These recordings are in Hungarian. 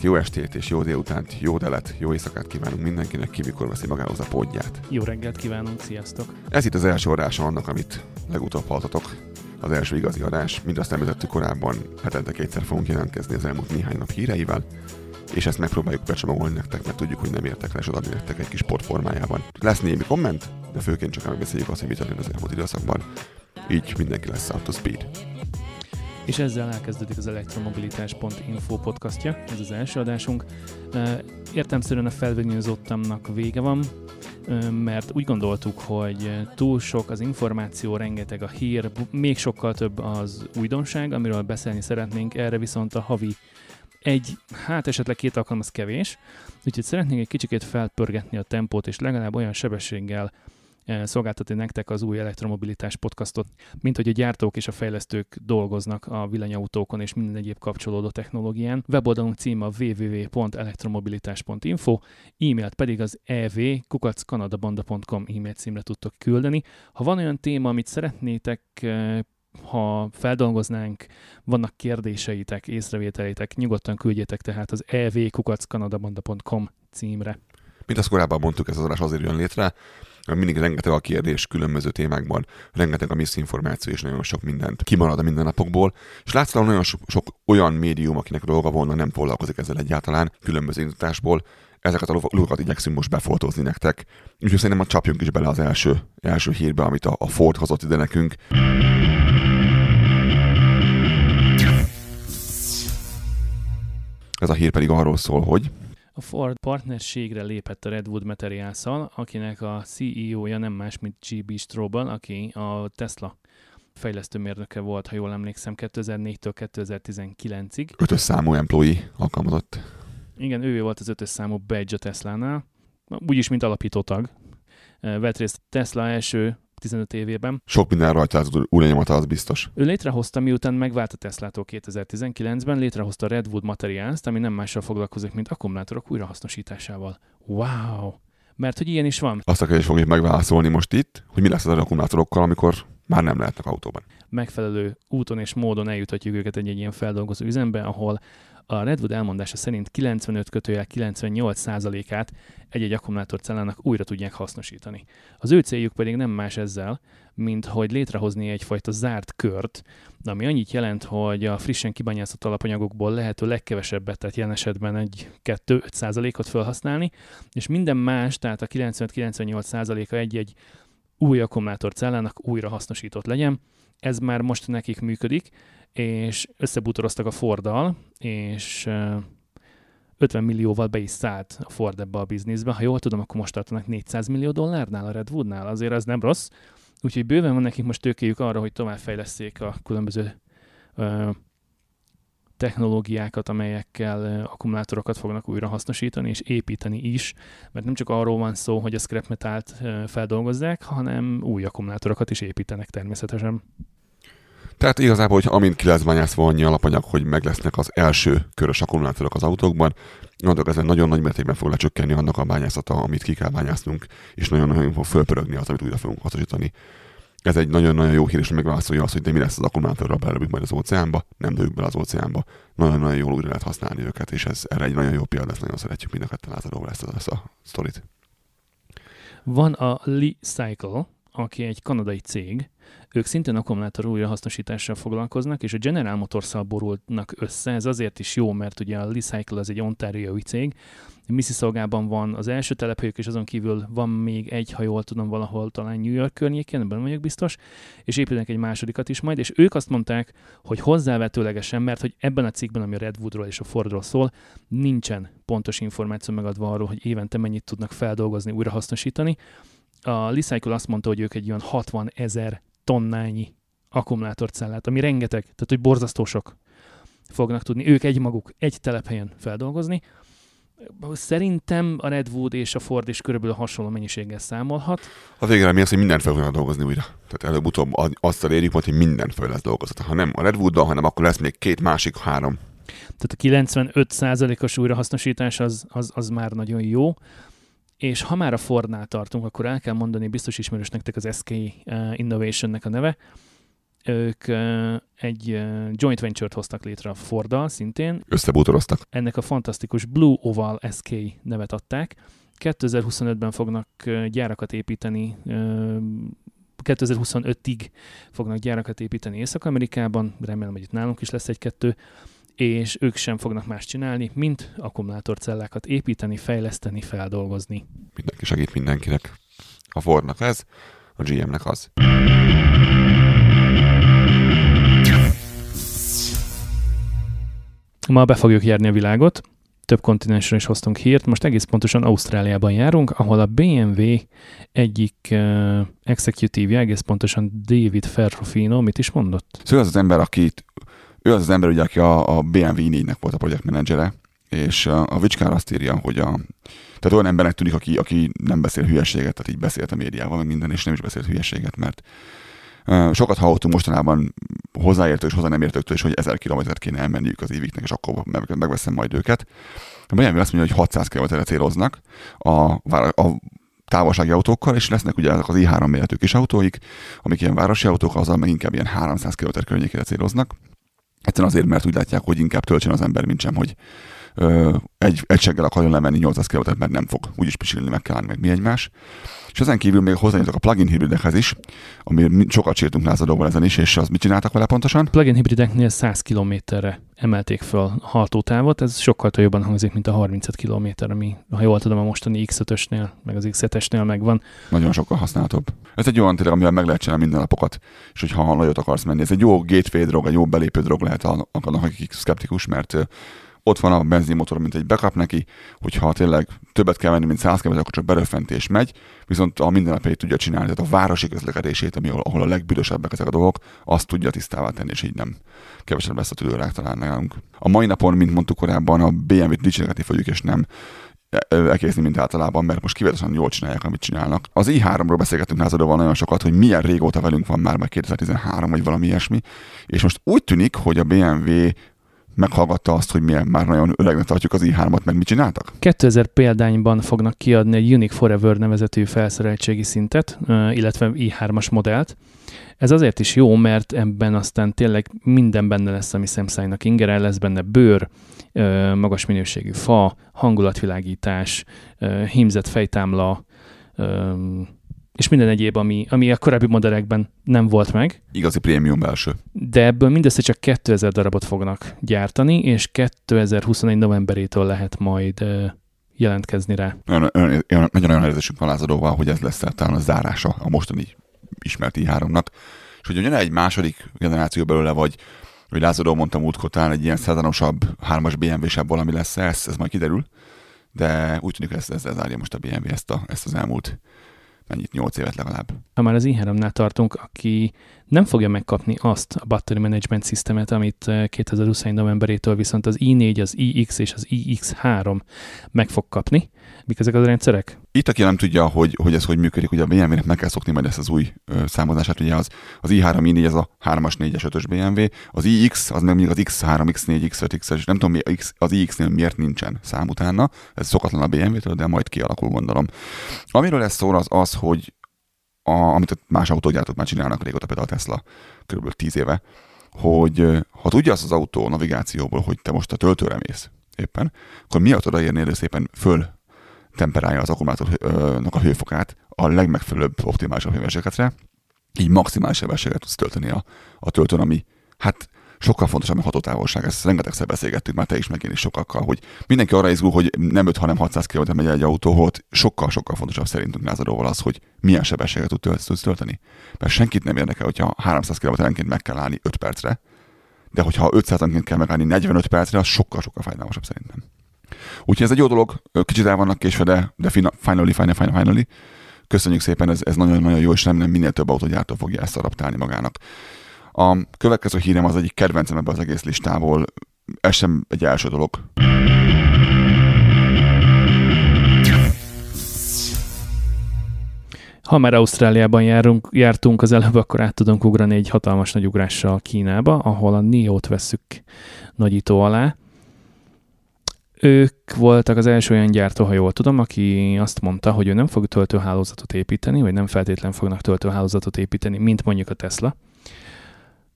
Jó reggelt, jó estét és jó délutánt, jó delet, jó éjszakát kívánunk mindenkinek, ki mikor veszi magához a podját. Jó reggelt kívánunk, sziasztok! Ez itt az első adása annak, amit legutóbb haltatok. Az első igazi adás, mint azt említettük korábban, hetente kétszer fogunk jelentkezni az elmúlt néhány nap híreivel, és ezt megpróbáljuk becsomagolni nektek, mert tudjuk, hogy nem értek és adni nektek egy kis sportformájában. Lesz némi komment, de főként csak megbeszéljük azt, hogy történt az elmúlt időszakban. Így mindenki lesz up to speed. És ezzel elkezdődik az elektromobilitás.info podcastja, ez az első adásunk. Értemszerűen a felvényőzottamnak vége van, mert úgy gondoltuk, hogy túl sok az információ, rengeteg a hír, még sokkal több az újdonság, amiről beszélni szeretnénk, erre viszont a havi egy, hát esetleg két alkalom az kevés, úgyhogy szeretnénk egy kicsikét felpörgetni a tempót, és legalább olyan sebességgel szolgáltatni nektek az új elektromobilitás podcastot, mint hogy a gyártók és a fejlesztők dolgoznak a villanyautókon és minden egyéb kapcsolódó technológián. Weboldalunk címe www.elektromobilitás.info, e-mailt pedig az ev.kukackanadabanda.com e-mail címre tudtok küldeni. Ha van olyan téma, amit szeretnétek eh, ha feldolgoznánk, vannak kérdéseitek, észrevételeitek, nyugodtan küldjétek tehát az evkukackanadabanda.com címre. Mint azt korábban mondtuk, ez az adás azért jön létre, mindig rengeteg a kérdés különböző témákban, rengeteg a miszinformáció és nagyon sok mindent kimarad a mindennapokból, és látszólag nagyon sok, sok olyan médium, akinek dolga volna, nem foglalkozik ezzel egyáltalán, különböző indításból, ezeket a lukat igyekszünk most befoltozni nektek. Úgyhogy szerintem csapjunk is bele az első, első hírbe, amit a, a Ford hozott ide nekünk. Ez a hír pedig arról szól, hogy a Ford partnerségre lépett a Redwood materials akinek a CEO-ja nem más, mint G.B. Strobel, aki a Tesla fejlesztő mérnöke volt, ha jól emlékszem, 2004-től 2019-ig. Ötös számú employee alkalmazott. Igen, ő volt az ötös számú badge a Tesla-nál, úgyis, mint alapító tag. Vett részt Tesla első 15 évében. Sok minden rajta az újlenyomata, az biztos. Ő létrehozta, miután megvált a Tesla-tól 2019-ben, létrehozta a Redwood materials ami nem mással foglalkozik, mint akkumulátorok újrahasznosításával. Wow! Mert hogy ilyen is van. Azt a kérdést fogjuk megválaszolni most itt, hogy mi lesz az akkumulátorokkal, amikor már nem lehetnek autóban. Megfelelő úton és módon eljutatjuk őket egy, egy ilyen feldolgozó üzembe, ahol a Redwood elmondása szerint 95 kötőjel 98 százalékát egy-egy akkumulátorcellának újra tudják hasznosítani. Az ő céljuk pedig nem más ezzel, mint hogy létrehozni egyfajta zárt kört, ami annyit jelent, hogy a frissen kibányászott alapanyagokból lehető legkevesebbet, tehát jelen esetben egy 2-5 százalékot felhasználni, és minden más, tehát a 95-98 százaléka egy-egy új akkumulátorcellának újra hasznosított legyen. Ez már most nekik működik, és összebútoroztak a Forddal, és 50 millióval be is szállt a Ford ebbe a bizniszbe. Ha jól tudom, akkor most tartanak 400 millió dollárnál a Redwoodnál, azért az nem rossz. Úgyhogy bőven van nekik most tőkéjük arra, hogy továbbfejleszték a különböző ö, technológiákat, amelyekkel akkumulátorokat fognak újra hasznosítani és építeni is, mert nem csak arról van szó, hogy a scrap metált feldolgozzák, hanem új akkumulátorokat is építenek természetesen. Tehát igazából, hogy amint ki lesz bányászva annyi alapanyag, hogy meg lesznek az első körös akkumulátorok az autókban, onnantól ezen nagyon nagy mértékben fog lecsökkenni annak a bányászata, amit ki kell bányásznunk, és nagyon-nagyon fog fölpörögni az, amit újra fogunk hasznosítani. Ez egy nagyon-nagyon jó hír, és megválaszolja azt, hogy de mi lesz az akkumulátorral, belerőjük majd az óceánba, nem dőjük bele az óceánba. Nagyon-nagyon jól újra lehet használni őket, és ez erre egy nagyon jó példa lesz, nagyon szeretjük mind a ketten átadóval ezt, ezt a sztorit. Van a Lee Cycle, aki egy kanadai cég, ők szintén akkumulátor újrahasznosítással foglalkoznak, és a General Motors-szal borulnak össze. Ez azért is jó, mert ugye a Recycle az egy ontáriói cég, Mississauga-ban van az első telephelyük, és azon kívül van még egy, ha jól tudom, valahol talán New York környékén, ebben vagyok biztos, és építenek egy másodikat is majd, és ők azt mondták, hogy hozzávetőlegesen, mert hogy ebben a cikkben, ami a Redwoodról és a Fordról szól, nincsen pontos információ megadva arról, hogy évente mennyit tudnak feldolgozni, újrahasznosítani. A Recycle azt mondta, hogy ők egy olyan 60 ezer tonnányi akkumulátorcellát, ami rengeteg, tehát hogy borzasztó sok fognak tudni ők egymaguk egy telephelyen feldolgozni. Szerintem a Redwood és a Ford is körülbelül hasonló mennyiséggel számolhat. A végre mi az, hogy mindent fel fognak dolgozni újra. Tehát előbb-utóbb azt elérjük majd, hogy minden fel lesz dolgozva. Ha nem a redwood hanem akkor lesz még két másik, három. Tehát a 95%-os újrahasznosítás az, az, az már nagyon jó. És ha már a Fordnál tartunk, akkor el kell mondani, biztos ismerős nektek az SK eh, Innovation-nek a neve. ők egy joint venture-t hoztak létre a Forddal szintén. Összebútoroztak. Ennek a fantasztikus Blue Oval SK nevet adták. 2025-ben fognak gyárakat építeni 2025-ig fognak gyárakat építeni Észak-Amerikában, remélem, hogy itt nálunk is lesz egy-kettő, és ők sem fognak más csinálni, mint akkumulátorcellákat építeni, fejleszteni, feldolgozni. Mindenki segít mindenkinek. A Fordnak ez, a GM-nek az. Ma be fogjuk járni a világot, több kontinensről is hoztunk hírt, most egész pontosan Ausztráliában járunk, ahol a BMW egyik uh, executive egész pontosan David Ferrofino, mit is mondott? Szóval az az ember, akit, ő az az ember, ugye, aki a, a BMW 4-nek volt a projektmenedzsere, és a, Vicskár azt írja, hogy a, tehát olyan embernek tűnik, aki, aki nem beszél hülyeséget, tehát így beszélt a médiával, meg minden, és nem is beszélt hülyeséget, mert Sokat hallottunk mostanában hozzáértő és hozzá nem értőktől is, hogy 1000 kilométert kéne elmenniük az éviknek, és akkor megveszem majd őket. A BMW azt mondja, hogy 600 kilométerre céloznak a, a távolsági autókkal, és lesznek ugye ezek az i3 méretű kis autóik, amik ilyen városi autók, azzal meg inkább ilyen 300 km környékére céloznak. Egyszerűen azért, mert úgy látják, hogy inkább töltsön az ember, mint sem, hogy ö, egy, egy seggel akarjon lemenni 800 km, mert nem fog úgyis pisilni, meg kell meg mi egymás. És ezen kívül még hozzányúltak a plugin hibridekhez is, ami sokat sértünk lázadóval ezen is, és az mit csináltak vele pontosan? Plugin hibrideknél 100 kilométerre emelték föl a hatótávot, ez sokkal jobban hangzik, mint a 35 km, ami, ha jól tudom, a mostani X5-ösnél, meg az X7-esnél megvan. Nagyon sokkal használhatóbb. Ez egy olyan tényleg, amivel meg lehet csinálni minden napokat, és hogyha nagyot akarsz menni. Ez egy jó gateway drog, egy jó belépő drog lehet annak, akik szkeptikus, mert ott van a benzinmotor, mint egy backup neki, hogyha tényleg többet kell menni, mint 100 km, akkor csak beröffentés megy, viszont a mindennapjait tudja csinálni, tehát a városi közlekedését, ami, ahol a legbüdösebbek ezek a dolgok, azt tudja tisztává tenni, és így nem kevesebb lesz a tüdőrák talán nálunk. A mai napon, mint mondtuk korábban, a BMW-t dicséretni fogjuk, és nem elkészni, mint általában, mert most kivételesen jól csinálják, amit csinálnak. Az i3-ról beszélgettünk Lázadóval nagyon sokat, hogy milyen régóta velünk van már, már 2013 vagy valami ilyesmi, és most úgy tűnik, hogy a BMW meghallgatta azt, hogy milyen már nagyon öregnek tartjuk az i3-at, meg mit csináltak? 2000 példányban fognak kiadni egy Unique Forever nevezetű felszereltségi szintet, illetve i3-as modellt. Ez azért is jó, mert ebben aztán tényleg minden benne lesz, ami szemszájnak ingere, lesz benne bőr, magas minőségű fa, hangulatvilágítás, hímzett fejtámla, és minden egyéb, ami, ami a korábbi modellekben nem volt meg. Igazi prémium belső. De ebből mindössze csak 2000 darabot fognak gyártani, és 2021 novemberétől lehet majd jelentkezni rá. Nagyon, nagyon érzésünk van lázadóval, hogy ez lesz talán a zárása a mostani ismert i3-nak. És hogy jön egy második generáció belőle, vagy hogy Lázadó mondta múltkor talán egy ilyen szezanosabb, hármas BMW-sebb valami lesz ez, ez majd kiderül. De úgy tűnik, hogy ez, ez, ez zárja most a BMW ezt, a, ezt az elmúlt mennyit, 8 évet legalább. Ha már az i3-nál tartunk, aki nem fogja megkapni azt a Battery Management Systemet, amit 2021 eh, novemberétől viszont az i4, az iX és az iX3 meg fog kapni. Mik ezek az rendszerek? Itt, aki nem tudja, hogy, hogy ez hogy működik, ugye a BMW-nek meg kell szokni majd ezt az új ö, számozását, ugye az, az i3, i4, ez a 3-as, 4-es, 5-ös BMW, az iX, az meg még az X3, X4, X5, X, és nem tudom, mi az iX-nél miért nincsen szám utána, ez szokatlan a BMW-től, de majd kialakul, gondolom. Amiről ez szól, az az, hogy a, amit más autógyártók már csinálnak régóta, például a Tesla, kb. 10 éve, hogy ha tudja azt az autó navigációból, hogy te most a töltőre mész éppen, akkor miatt odaérni elő szépen föl temperálja az akkumulátornak a hőfokát a legmegfelelőbb optimálisabb hőmérsékletre, így maximális sebességet tudsz tölteni a, a töltőn, ami hát sokkal fontosabb, a hatótávolság. Ezt rengetegszer beszélgettük már te is, meg én is sokakkal, hogy mindenki arra izgul, hogy nem 5, hanem 600 km megy egy autó, sokkal-sokkal fontosabb szerintünk lázadóval az, hogy milyen sebességet tudsz tölteni. Mert senkit nem érdekel, hogyha 300 km-enként meg kell állni 5 percre, de hogyha 500-enként kell megállni 45 percre, az sokkal-sokkal fájdalmasabb szerintem. Úgyhogy ez egy jó dolog, kicsit el vannak késve, de, de finally, finally, finally, finally. Köszönjük szépen, ez, ez nagyon-nagyon jó, és nem, nem minél több autógyártó fogja ezt adaptálni magának. A következő hírem az egyik kedvencem ebbe az egész listából, ez sem egy első dolog. Ha már Ausztráliában járunk, jártunk az előbb, akkor át tudunk ugrani egy hatalmas nagy ugrással Kínába, ahol a NIO-t vesszük nagyító alá. Ők voltak az első olyan gyártó, ha jól tudom, aki azt mondta, hogy ő nem fog töltőhálózatot építeni, vagy nem feltétlen fognak töltőhálózatot építeni, mint mondjuk a Tesla,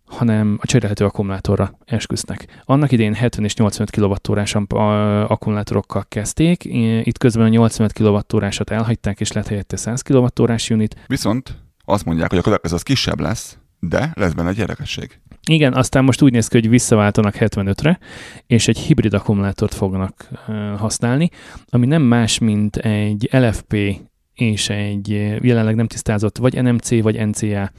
hanem a cserélhető akkumulátorra esküsznek. Annak idén 70 és 85 kWh-ás akkumulátorokkal kezdték, itt közben a 85 kWh-át elhagyták, és lett helyette 100 kWh unit. Viszont azt mondják, hogy a következő az kisebb lesz, de lesz benne egy érdekesség. Igen, aztán most úgy néz ki, hogy visszaváltanak 75-re, és egy hibrid akkumulátort fognak használni, ami nem más, mint egy LFP és egy jelenleg nem tisztázott vagy NMC vagy NCA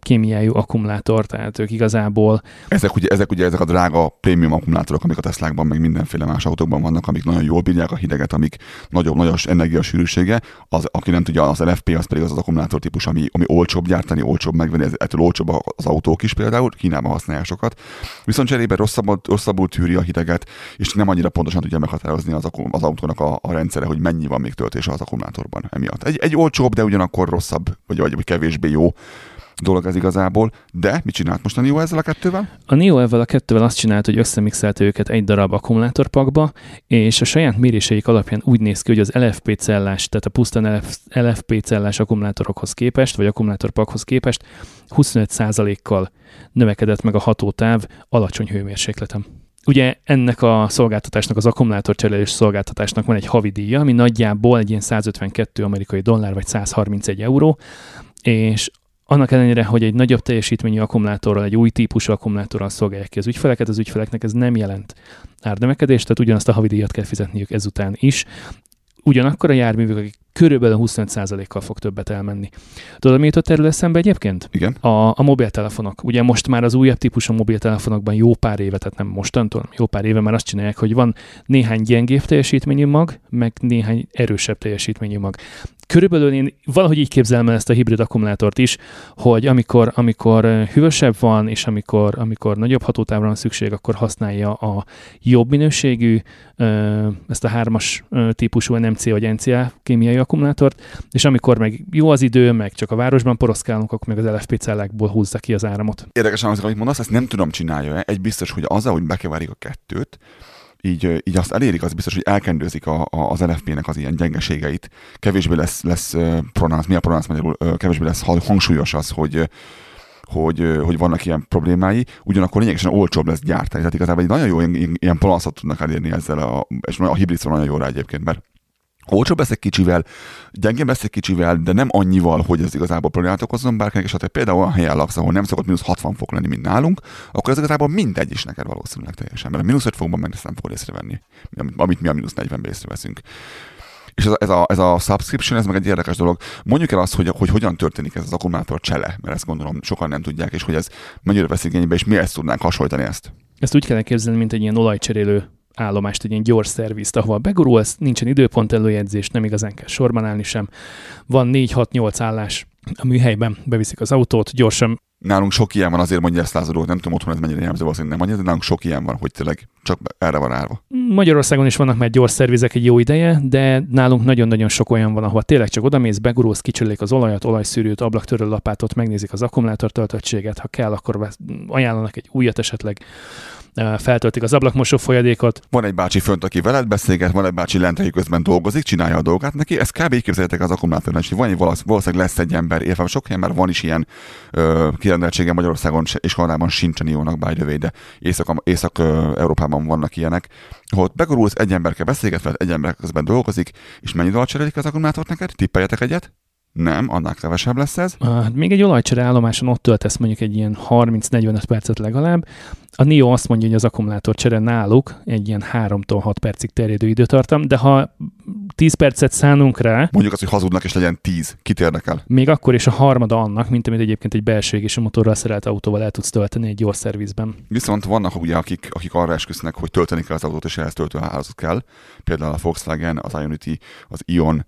kémiájú akkumulátor, tehát ők igazából... Ezek ugye, ezek ugye ezek a drága prémium akkumulátorok, amik a Teslákban, meg mindenféle más autókban vannak, amik nagyon jól bírják a hideget, amik nagyobb, nagyos energiasűrűsége. Az, aki nem tudja, az LFP az pedig az az akkumulátor típus, ami, ami olcsóbb gyártani, olcsóbb megvenni, ez, ettől olcsóbb az autók is például, Kínában használják sokat. Viszont cserébe rosszabbul, rosszabbul tűri a hideget, és nem annyira pontosan tudja meghatározni az, az autónak a, a rendszere, hogy mennyi van még töltése az akkumulátorban emiatt. Egy, egy olcsóbb, de ugyanakkor rosszabb, vagy, vagy kevésbé jó dolog ez igazából, de mit csinált most a NIO ezzel a kettővel? A NIO ezzel a kettővel azt csinált, hogy összemixelte őket egy darab akkumulátorpakba, és a saját méréseik alapján úgy néz ki, hogy az LFP cellás, tehát a pusztán LFP cellás akkumulátorokhoz képest, vagy akkumulátorpakhoz képest 25%-kal növekedett meg a hatótáv alacsony hőmérsékleten. Ugye ennek a szolgáltatásnak, az akkumulátorcserélés szolgáltatásnak van egy havi díja, ami nagyjából egy ilyen 152 amerikai dollár vagy 131 euró, és annak ellenére, hogy egy nagyobb teljesítményű akkumulátorral, egy új típusú akkumulátorral szolgálják ki az ügyfeleket, az ügyfeleknek ez nem jelent árnövekedést, tehát ugyanazt a havidíjat kell fizetniük ezután is. Ugyanakkor a járművek, akik körülbelül 25%-kal fog többet elmenni. Tudod, mi jutott erről eszembe egyébként? Igen. A, a mobiltelefonok. Ugye most már az újabb típusú mobiltelefonokban jó pár éve, tehát nem mostantól, jó pár éve már azt csinálják, hogy van néhány gyengébb teljesítményű mag, meg néhány erősebb teljesítményű mag körülbelül én valahogy így képzelem el ezt a hibrid akkumulátort is, hogy amikor, amikor hűvösebb van, és amikor, amikor nagyobb hatótávra van szükség, akkor használja a jobb minőségű, ezt a hármas típusú NMC vagy NCA kémiai akkumulátort, és amikor meg jó az idő, meg csak a városban poroszkálunk, akkor meg az LFP cellákból húzza ki az áramot. Érdekes amit mondasz, ezt nem tudom csinálja. Egy biztos, hogy az, hogy bekeverik a kettőt, így, így azt elérik, az biztos, hogy elkendőzik a, a, az NFP-nek az ilyen gyengeségeit. Kevésbé lesz, lesz pronánc, mi a pronánc magyarul, kevésbé lesz hangsúlyos az, hogy, hogy, hogy vannak ilyen problémái, ugyanakkor lényegesen olcsóbb lesz gyártani. Tehát igazából egy nagyon jó ilyen, ilyen tudnak elérni ezzel, a, és a hibrid nagyon jó rá egyébként, mert olcsóbb egy kicsivel, gyengébb egy kicsivel, de nem annyival, hogy ez igazából problémát okozzon bárkinek, és ha te például olyan helyen laksz, ahol nem szokott mínusz 60 fok lenni, mint nálunk, akkor ez igazából mindegy is neked valószínűleg teljesen, mert a mínusz 5 fokban meg ezt nem fogod észrevenni, amit mi a mínusz 40-ben észreveszünk. És ez a, ez, a, ez a subscription, ez meg egy érdekes dolog. Mondjuk el azt, hogy, hogy hogyan történik ez az akkumulátor csele, mert ezt gondolom sokan nem tudják, és hogy ez mennyire vesz igénybe, és mihez tudnánk hasonlítani ezt. Ezt úgy kell képzelni, mint egy ilyen olajcserélő állomást, egy ilyen gyors szervizt, ahova begurulsz, nincsen időpont előjegyzés, nem igazán kell sorban állni sem. Van 4-6-8 állás a műhelyben, beviszik az autót, gyorsan Nálunk sok ilyen van, azért mondja ezt Lázadó, nem tudom otthon ez mennyire jellemző, valószínűleg nem annyira, de nálunk sok ilyen van, hogy tényleg csak erre van állva. Magyarországon is vannak már gyors szervizek egy jó ideje, de nálunk nagyon-nagyon sok olyan van, ahol tényleg csak odamész, begurulsz, kicserélik az olajat, olajszűrőt, ablaktörő lapátot, megnézik az akkumulátor töltöttséget, ha kell, akkor ajánlanak egy újat esetleg feltöltik az ablakmosó folyadékot. Van egy bácsi fönt, aki veled beszélget, van egy bácsi lent, aki közben dolgozik, csinálja a dolgát neki. Ez kb. így képzeljétek az akkumulátorban, hogy van egy valószínűleg lesz egy ember, érve sok helyen már van is ilyen ö, kirendeltsége Magyarországon és Kanadában sincsen jónak by the way, de Észak-Európában vannak ilyenek, ahol begurulsz, egy ember kell beszélget egy ember közben dolgozik, és mennyi dal cserélik az akkumulátort neked? Tippeljetek egyet? Nem, annál kevesebb lesz ez. Hát még egy olajcsere állomáson ott töltesz mondjuk egy ilyen 30-45 percet legalább. A NIO azt mondja, hogy az akkumulátor csere náluk egy ilyen 3-tól 6 percig terjedő időtartam, de ha 10 percet szánunk rá... Mondjuk azt, hogy hazudnak és legyen 10. Kit érdekel? Még akkor is a harmada annak, mint amit egyébként egy belső égésű motorral szerelt autóval el tudsz tölteni egy gyors szervizben. Viszont vannak ugye, akik, akik arra esküsznek, hogy tölteni kell az autót, és ehhez töltőházat kell. Például a Volkswagen, az Ionity, az Ion,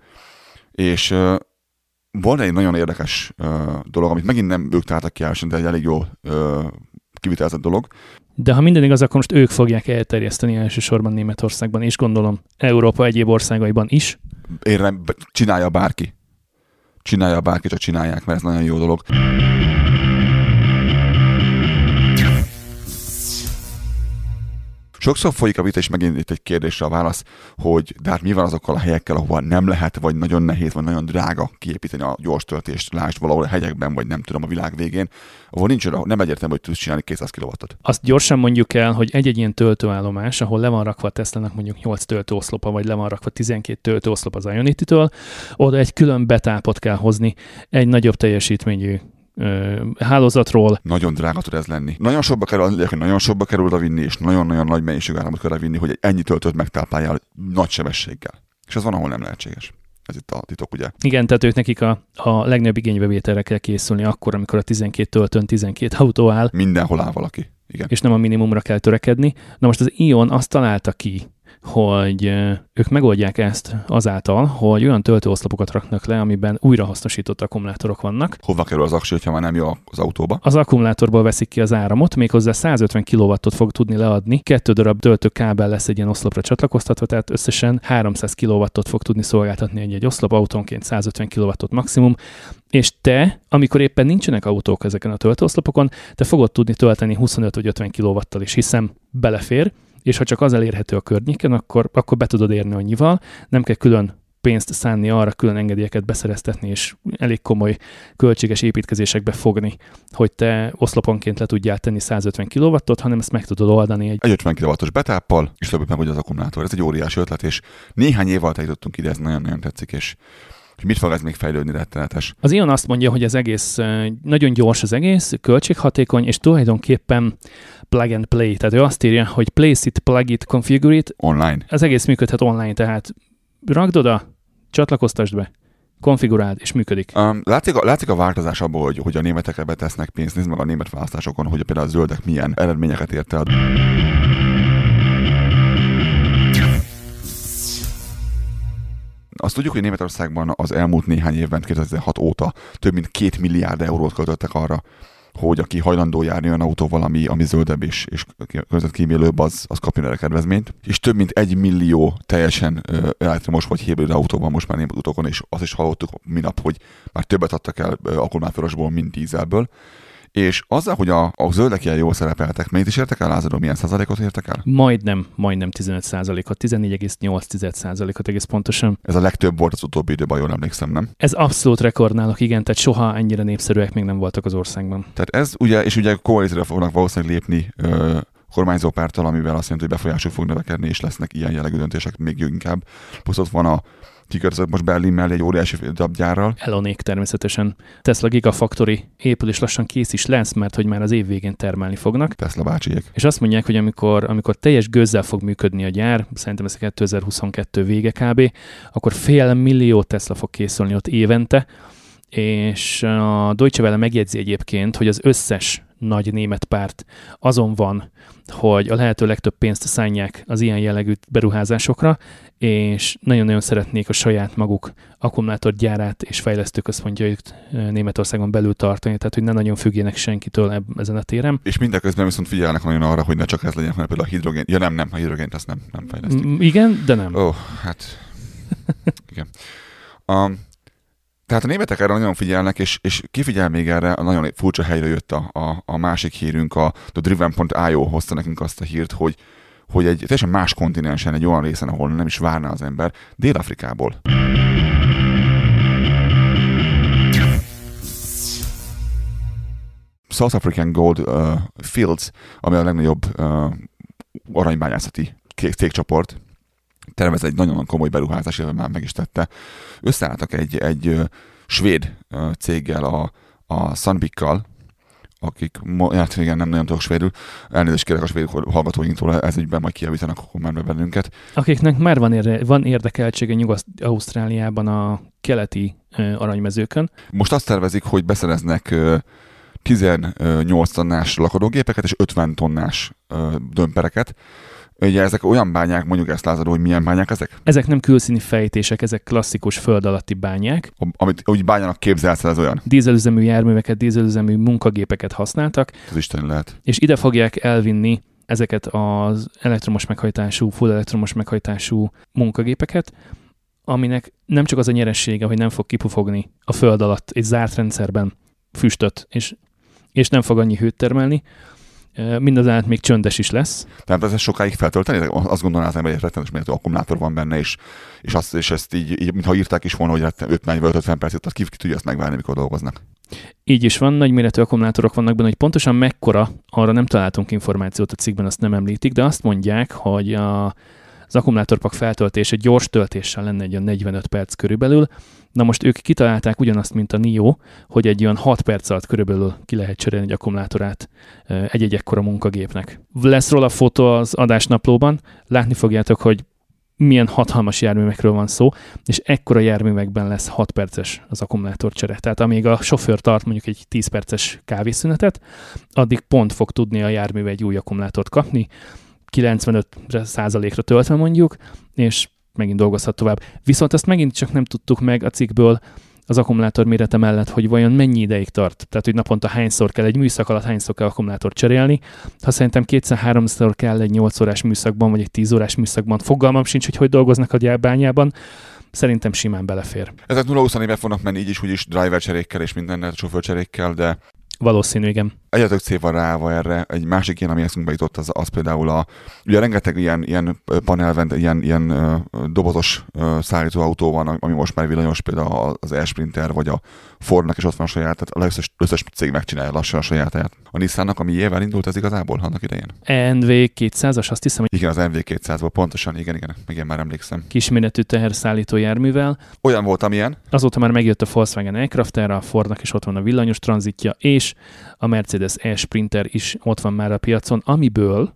és van egy nagyon érdekes uh, dolog, amit megint nem ők találtak ki de egy elég jó uh, kivitelezett dolog. De ha minden igaz, akkor most ők fogják elterjeszteni elsősorban Németországban, és gondolom Európa egyéb országaiban is. Érre, csinálja bárki. Csinálja bárki, csak csinálják, mert ez nagyon jó dolog. Sokszor folyik a vita, és megint itt egy kérdésre a válasz, hogy de hát mi van azokkal a helyekkel, ahova nem lehet, vagy nagyon nehéz, vagy nagyon drága kiépíteni a gyors töltést, lásd valahol a hegyekben, vagy nem tudom, a világ végén, ahol nincs oda, nem egyértelmű, hogy tudsz csinálni 200 kW-ot. Azt gyorsan mondjuk el, hogy egy-egy ilyen töltőállomás, ahol le van rakva a Tesla-nak mondjuk 8 töltőoszlopa, vagy le van rakva 12 töltőoszlop az Ionity-től, oda egy külön betápot kell hozni, egy nagyobb teljesítményű hálózatról. Nagyon drága tud ez lenni. Nagyon sokba kerül, hogy nagyon sokba kerül oda vinni, és nagyon-nagyon nagy mennyiségű áramot kell vinni, hogy egy ennyi töltőt megtápáljál nagy sebességgel. És az van, ahol nem lehetséges. Ez itt a titok, ugye? Igen, tehát ők nekik a, a legnagyobb igénybevételre kell készülni akkor, amikor a 12 töltőn 12 autó áll. Mindenhol áll valaki. Igen. És nem a minimumra kell törekedni. Na most az Ion azt találta ki, hogy ők megoldják ezt azáltal, hogy olyan töltőoszlopokat raknak le, amiben újrahasznosított akkumulátorok vannak. Hova kerül az aksi, ha már nem jó az autóba? Az akkumulátorból veszik ki az áramot, méghozzá 150 kW-ot fog tudni leadni, kettő darab töltőkábel lesz egy ilyen oszlopra csatlakoztatva, tehát összesen 300 kW-ot fog tudni szolgáltatni egy-egy oszlop, autónként 150 kW-ot maximum, és te, amikor éppen nincsenek autók ezeken a töltőoszlopokon, te fogod tudni tölteni 25 vagy 50 kW-tal is, hiszem belefér, és ha csak az elérhető a környéken, akkor, akkor be tudod érni annyival, nem kell külön pénzt szánni arra, külön engedélyeket beszereztetni, és elég komoly költséges építkezésekbe fogni, hogy te oszloponként le tudjál tenni 150 kW-ot, hanem ezt meg tudod oldani egy... Egy 50 kW-os betáppal, és többet meg hogy az akkumulátor. Ez egy óriási ötlet, és néhány év alatt eljutottunk ide, ez nagyon-nagyon tetszik, és hogy mit fog ez még fejlődni rettenetes. Az Ion azt mondja, hogy az egész nagyon gyors az egész, költséghatékony, és tulajdonképpen plug and play. Tehát ő azt írja, hogy place it, plug it, configure it. Online. Az egész működhet online, tehát rakd oda, csatlakoztasd be, konfiguráld, és működik. Um, látszik, a, látszik a változás abból, hogy, hogy a németek ebbe tesznek pénzt. Nézd meg a német választásokon, hogy például a zöldek milyen eredményeket ért el. Azt tudjuk, hogy Németországban az elmúlt néhány évben, 2006 óta több mint két milliárd eurót költöttek arra, hogy aki hajlandó járni olyan autóval, ami, ami zöldebb és, és környezetkímélőbb, az, az kapjon erre kedvezményt. És több mint egy millió teljesen elektromos vagy hibrid autóban most már német utókon, és azt is hallottuk minap, hogy már többet adtak el akkumulátorosból, mint dízelből és azzal, hogy a, a zöldek ilyen jól szerepeltek, mennyit is értek el, Lázadó, milyen százalékot értek el? Majdnem, majdnem 15 százalékot, 14,8 százalékot egész pontosan. Ez a legtöbb volt az utóbbi időben, jól emlékszem, nem? Ez abszolút rekordnálok, igen, tehát soha ennyire népszerűek még nem voltak az országban. Tehát ez ugye, és ugye koalícióra fognak valószínűleg lépni ö, kormányzó pártal, amivel azt jelenti, hogy befolyásuk fog növekedni, és lesznek ilyen jellegű döntések még inkább. Plusz ott van a kikörözött most Berlin mellé egy óriási dabgyárral. Elonék természetesen. Tesla Gigafactory épül és lassan kész is lesz, mert hogy már az év végén termelni fognak. Tesla bácsiék. És azt mondják, hogy amikor, amikor teljes gőzzel fog működni a gyár, szerintem ez 2022 vége kb., akkor fél millió Tesla fog készülni ott évente, és a Deutsche Welle megjegyzi egyébként, hogy az összes nagy német párt azon van, hogy a lehető legtöbb pénzt szánják az ilyen jellegű beruházásokra, és nagyon-nagyon szeretnék a saját maguk akkumulátorgyárát és fejlesztőközpontjait Németországon belül tartani, tehát hogy ne nagyon függjenek senkitől ezen a téren. És mindeközben viszont figyelnek nagyon arra, hogy ne csak ez legyen, hanem például a hidrogén. Ja nem, nem, a hidrogént azt nem, nem fejlesztik. Igen, de nem. Ó, oh, hát igen. Um, tehát a németek erre nagyon figyelnek, és, és kifigyel még erre, a nagyon furcsa helyre jött a, a, a másik hírünk, a, a Driven.io hozta nekünk azt a hírt, hogy, hogy egy teljesen más kontinensen, egy olyan részen, ahol nem is várná az ember, Dél-Afrikából. South African Gold uh, Fields, ami a legnagyobb uh, aranybányászati cégcsoport, tervez egy nagyon komoly beruházás, illetve már meg is tette. Összeálltak egy, egy svéd céggel, a, a Sunbikkal, akik, hát igen, nem nagyon tudok svédül, elnézést kérek a svéd hallgatóinktól, ez ügyben majd kijavítanak akkor már be bennünket. Akiknek már van, érde, van érdekeltsége Nyugat-Ausztráliában a keleti ö, aranymezőkön. Most azt tervezik, hogy beszereznek ö, 18 tonnás lakodógépeket és 50 tonnás ö, dömpereket, Ugye ezek olyan bányák, mondjuk ezt Lázadó, hogy milyen bányák ezek? Ezek nem külszíni fejtések, ezek klasszikus föld alatti bányák. Amit úgy bányának képzelsz, ez olyan? Dízelüzemű járműveket, dízelüzemű munkagépeket használtak. Ez Isten lehet. És ide fogják elvinni ezeket az elektromos meghajtású, full elektromos meghajtású munkagépeket, aminek nem csak az a nyeressége, hogy nem fog kipufogni a föld alatt egy zárt rendszerben füstöt, és, és nem fog annyi hőt termelni, Mindazáltal még csöndes is lesz. Tehát ez sokáig feltölteni? Azt gondolná az ember, hogy egy rettenetes méretű akkumulátor van benne, és, és, azt, és ezt így, így, mintha írták is volna, hogy 50 vagy 50 percet, tehát ki, ki tudja ezt megvárni, mikor dolgoznak. Így is van, nagy méretű akkumulátorok vannak benne, hogy pontosan mekkora, arra nem találtunk információt a cikkben, azt nem említik, de azt mondják, hogy a, az akkumulátorpak feltöltése gyors töltéssel lenne egy olyan 45 perc körülbelül, Na most ők kitalálták ugyanazt, mint a NIO, hogy egy olyan 6 perc alatt körülbelül ki lehet cserélni egy akkumulátorát egy-egy ekkora munkagépnek. Lesz róla fotó az adásnaplóban, látni fogjátok, hogy milyen hatalmas járművekről van szó, és ekkora járművekben lesz 6 perces az akkumulátorcsere. Tehát amíg a sofőr tart mondjuk egy 10 perces kávészünetet, addig pont fog tudni a jármű egy új akkumulátort kapni, 95 ra töltve mondjuk, és megint dolgozhat tovább. Viszont ezt megint csak nem tudtuk meg a cikkből az akkumulátor mérete mellett, hogy vajon mennyi ideig tart. Tehát, hogy naponta hányszor kell egy műszak alatt hányszor kell akkumulátort cserélni. Ha szerintem kétszer-háromszor kell egy 8 órás műszakban, vagy egy 10 órás műszakban, fogalmam sincs, hogy hogy dolgoznak a gyárbányában, szerintem simán belefér. Ezek 0-20 éve fognak menni így is, úgy is driver cserékkel és minden sofőrcserékkel, de Valószínű, igen. Egyetek cél van ráva erre. Egy másik ilyen, ami eszünkbe jutott, az, az például a, ugye rengeteg ilyen, ilyen panelvent, ilyen, ilyen uh, dobozos szállítóautó van, ami most már villanyos, például az Air vagy a Fordnak is ott van a saját, tehát a összes, összes cég megcsinálja lassan a sajátját. A Nissannak, ami évvel indult, ez igazából annak idején. NV 200-as, azt hiszem, hogy... Igen, az NV 200-ból pontosan, igen, igen, igen, már emlékszem. Kisméretű teherszállító járművel. Olyan volt, amilyen. Azóta már megjött a Volkswagen Aircraft, erre a Fordnak is ott van a villanyos tranzitja, és a Mercedes E-Sprinter is ott van már a piacon, amiből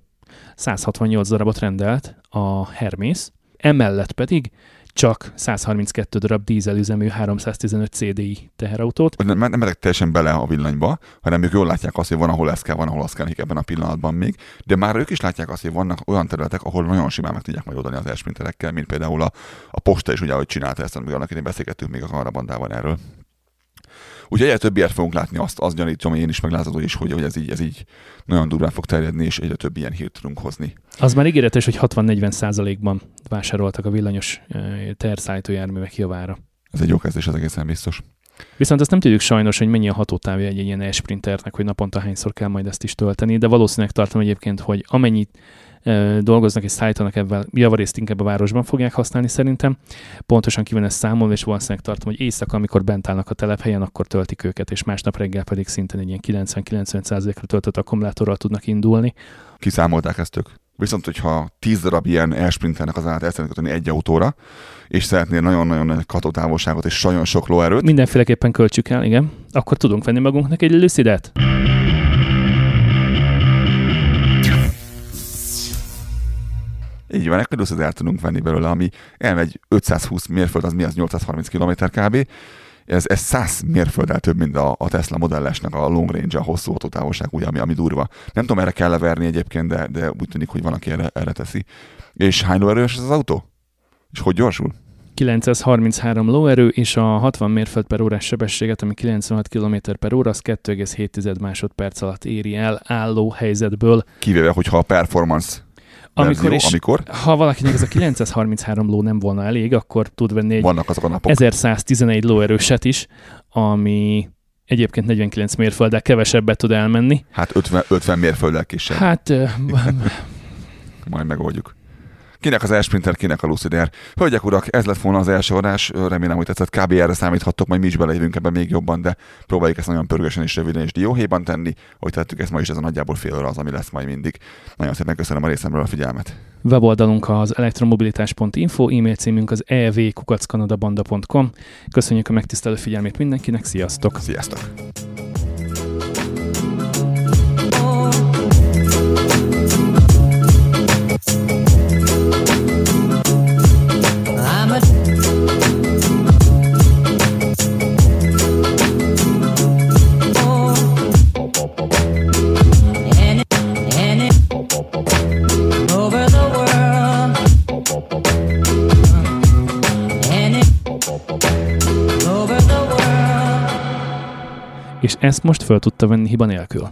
168 darabot rendelt a Hermes, emellett pedig csak 132 darab dízelüzemű 315 CDI teherautót. Nem, nem megyek teljesen bele a villanyba, hanem ők jól látják azt, hogy van, ahol ez kell, van, ahol az kell ebben a pillanatban még, de már ők is látják azt, hogy vannak olyan területek, ahol nagyon simán meg tudják majd oldani az esprinterekkel, mint például a, a posta is, ugye, ahogy csinálta ezt, amikor annak idén beszélgettünk még a karabandával erről. Úgyhogy egyre többiért fogunk látni, azt, azt gyanítom én is, meg látható is, hogy, hogy ez, így, ez így nagyon durván fog terjedni, és egyre több ilyen hírt tudunk hozni. Az már ígéretes, hogy 60-40 százalékban vásároltak a villanyos terszállító járművek javára. Ez egy jó kezdés, az egészen biztos. Viszont azt nem tudjuk sajnos, hogy mennyi a hatótávja egy ilyen e-sprinternek, hogy naponta hányszor kell majd ezt is tölteni, de valószínűleg tartom egyébként, hogy amennyit dolgoznak és szállítanak ebben, javarészt inkább a városban fogják használni szerintem. Pontosan ki van ez számolva, és valószínűleg tartom, hogy éjszaka, amikor bent állnak a telephelyen, akkor töltik őket, és másnap reggel pedig szintén egy ilyen 90-90%-ra töltött akkumulátorral tudnak indulni. Kiszámolták ezt ők? Viszont, hogyha 10 darab ilyen elsprinternek az állat el szeretnék egy autóra, és szeretnél nagyon-nagyon nagy katótávolságot és nagyon sok lóerőt. Mindenféleképpen költsük el, igen. Akkor tudunk venni magunknak egy Lucidet. Így van, ekkor el tudunk venni belőle, ami elmegy 520 mérföld, az mi az 830 km kb. Ez, ez 100 mérfölddel több, mint a, a Tesla modellesnek a long range, a hosszú autótávolság, ugye, ami, ami durva. Nem tudom, erre kell leverni egyébként, de, de úgy tűnik, hogy van, aki erre, erre teszi. És hány lóerős ez az autó? És hogy gyorsul? 933 lóerő, és a 60 mérföld per órás sebességet, ami 96 km per óra, az 2,7 másodperc alatt éri el álló helyzetből. Kivéve, hogyha a performance amikor is, amikor? Ha valakinek ez a 933 ló nem volna elég, akkor tud venni egy Vannak azok a napok. 1111 lóerőset is, ami egyébként 49 mérfölddel kevesebbet tud elmenni. Hát 50, 50 mérfölddel kisebb. Hát... Majd megoldjuk. Kinek az Sprinter, kinek a Lucid Air. Hölgyek, urak, ez lett volna az első adás. Remélem, hogy tetszett. Kb. erre számíthattok, majd mi is belejövünk ebbe még jobban, de próbáljuk ezt nagyon pörgősen és röviden és dióhéjban tenni. Hogy tettük ezt ma is, ez a nagyjából fél óra az, ami lesz majd mindig. Nagyon szépen köszönöm a részemről a figyelmet. Weboldalunk az elektromobilitás.info, e-mail címünk az evkukackanadabanda.com. Köszönjük a megtisztelő figyelmét mindenkinek, sziasztok! Sziasztok! És ezt most fel tudta venni hiba nélkül.